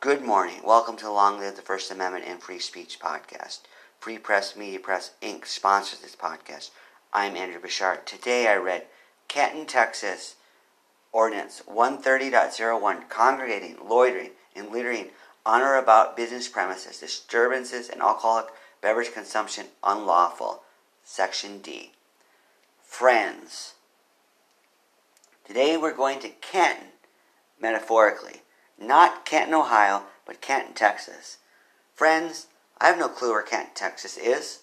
Good morning. Welcome to Long Live the First Amendment and Free Speech podcast. Free Press Media Press Inc. sponsors this podcast. I'm Andrew Bouchard. Today I read Canton, Texas Ordinance 130.01 Congregating, Loitering, and Littering on or about business premises, disturbances, and alcoholic beverage consumption unlawful. Section D. Friends. Today we're going to Canton, metaphorically. Not Canton, Ohio, but Canton, Texas. Friends, I have no clue where Canton, Texas is.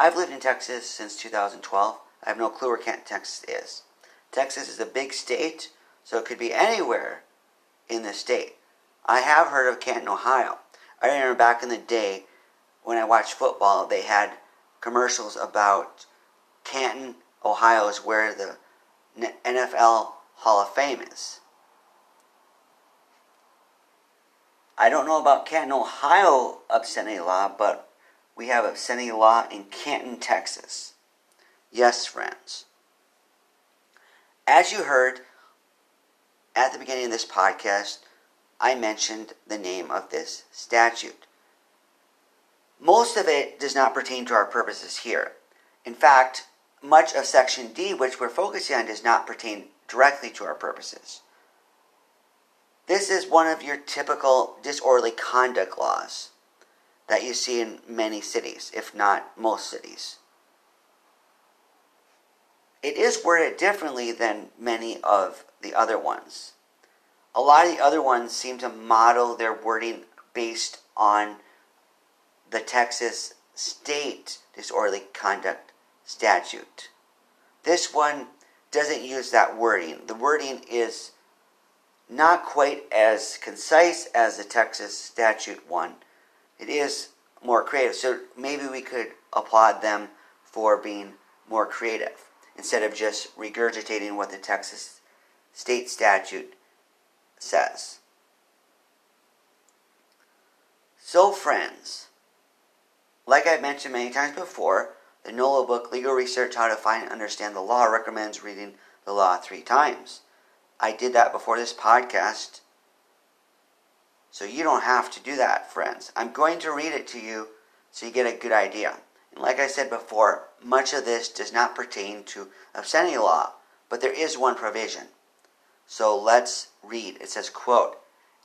I've lived in Texas since 2012. I have no clue where Canton, Texas is. Texas is a big state, so it could be anywhere in the state. I have heard of Canton, Ohio. I remember back in the day when I watched football, they had commercials about Canton, Ohio is where the NFL Hall of Fame is. I don't know about Canton, Ohio obscenity law, but we have obscenity law in Canton, Texas. Yes, friends. As you heard at the beginning of this podcast, I mentioned the name of this statute. Most of it does not pertain to our purposes here. In fact, much of Section D, which we're focusing on, does not pertain directly to our purposes. This is one of your typical disorderly conduct laws that you see in many cities, if not most cities. It is worded differently than many of the other ones. A lot of the other ones seem to model their wording based on the Texas state disorderly conduct statute. This one doesn't use that wording. The wording is not quite as concise as the Texas statute one. It is more creative. So maybe we could applaud them for being more creative instead of just regurgitating what the Texas state statute says. So, friends, like I've mentioned many times before, the Nolo book, Legal Research How to Find and Understand the Law, recommends reading the law three times. I did that before this podcast. So you don't have to do that, friends. I'm going to read it to you so you get a good idea. And like I said before, much of this does not pertain to obscenity law, but there is one provision. So let's read. It says, quote,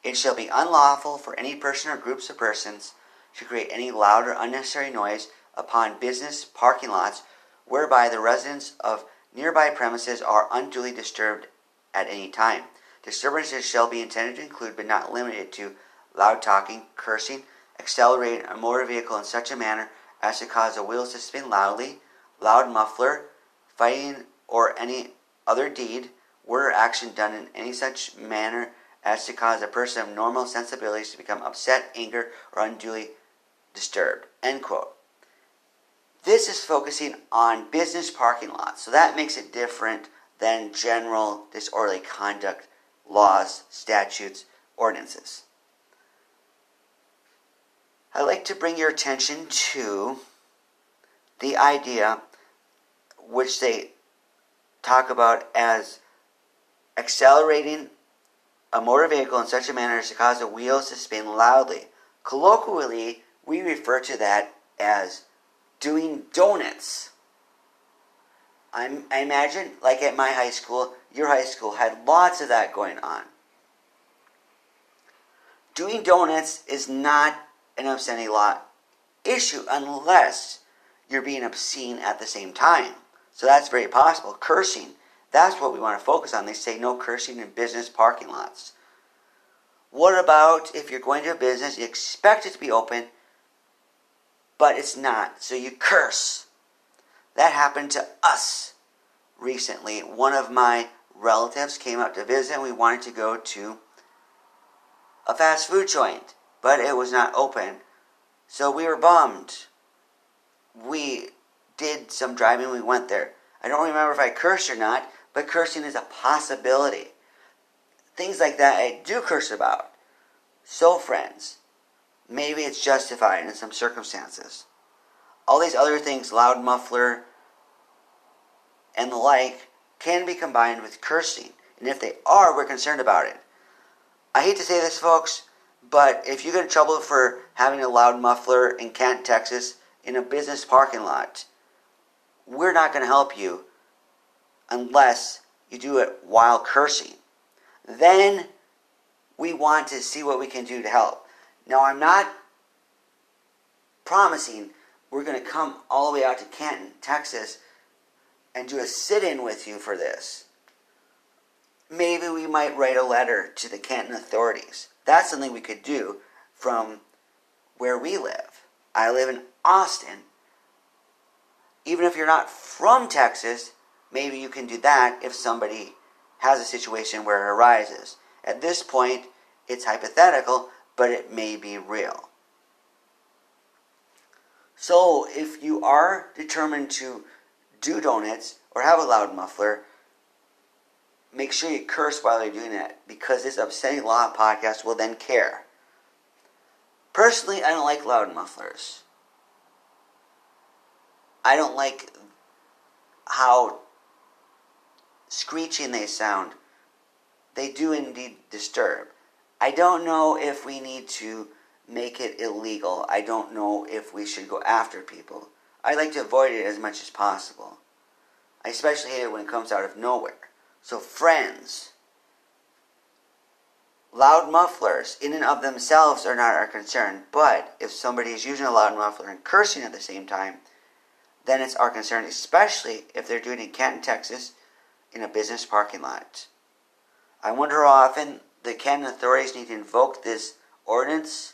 It shall be unlawful for any person or groups of persons to create any loud or unnecessary noise upon business parking lots whereby the residents of nearby premises are unduly disturbed at any time. Disturbances shall be intended to include, but not limited to, loud talking, cursing, accelerating a motor vehicle in such a manner as to cause the wheels to spin loudly, loud muffler, fighting, or any other deed, word or action done in any such manner as to cause a person of normal sensibilities to become upset, angered, or unduly disturbed. End quote. This is focusing on business parking lots, so that makes it different than general disorderly conduct laws, statutes, ordinances. I'd like to bring your attention to the idea which they talk about as accelerating a motor vehicle in such a manner as to cause the wheels to spin loudly. Colloquially, we refer to that as doing donuts. I'm, I imagine, like at my high school, your high school had lots of that going on. Doing donuts is not an obscenity law issue unless you're being obscene at the same time. So that's very possible. Cursing, that's what we want to focus on. They say no cursing in business parking lots. What about if you're going to a business, you expect it to be open, but it's not, so you curse? That happened to us recently. One of my relatives came up to visit, and we wanted to go to a fast food joint, but it was not open. So we were bummed. We did some driving, we went there. I don't remember if I cursed or not, but cursing is a possibility. Things like that I do curse about. So, friends, maybe it's justified in some circumstances. All these other things, loud muffler and the like, can be combined with cursing. And if they are, we're concerned about it. I hate to say this, folks, But if you get in trouble for having a loud muffler in Canton, Texas, in a business parking lot, we're not going to help you unless you do it while cursing. Then we want to see what we can do to help. Now, I'm not promising we're going to come all the way out to Canton, Texas, and do a sit in with you for this. Maybe we might write a letter to the Canton authorities. That's something we could do from where we live. I live in Austin. Even if you're not from Texas, maybe you can do that if somebody has a situation where it arises. At this point, it's hypothetical, but it may be real. So, if you are determined to do donuts or have a loud muffler, make sure you curse while you're doing it because this upsetting law podcast will then care. Personally, I don't like loud mufflers. I don't like how screeching they sound. They do indeed disturb. I don't know if we need to make it illegal. I don't know if we should go after people. I like to avoid it as much as possible. I especially hate it when it comes out of nowhere. So, friends, loud mufflers in and of themselves are not our concern, but if somebody is using a loud muffler and cursing at the same time, then it's our concern, especially if they're doing it in Canton, Texas, in a business parking lot. I wonder how often the Canton authorities need to invoke this ordinance,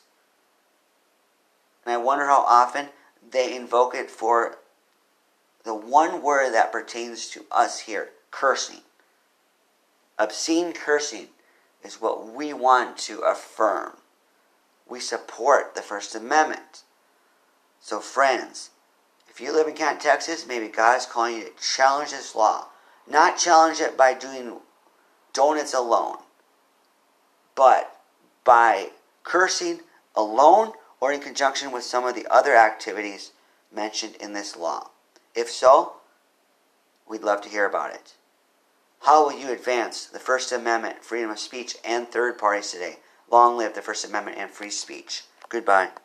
and I wonder how often they invoke it for the one word that pertains to us here cursing. Obscene cursing is what we want to affirm. We support the First Amendment. So, friends, if you live in Canton, Texas, maybe God is calling you to challenge this law. Not challenge it by doing donuts alone, but by cursing alone or in conjunction with some of the other activities mentioned in this law. If so, we'd love to hear about it. How will you advance the First Amendment, freedom of speech, and third parties today? Long live the First Amendment and free speech. Goodbye.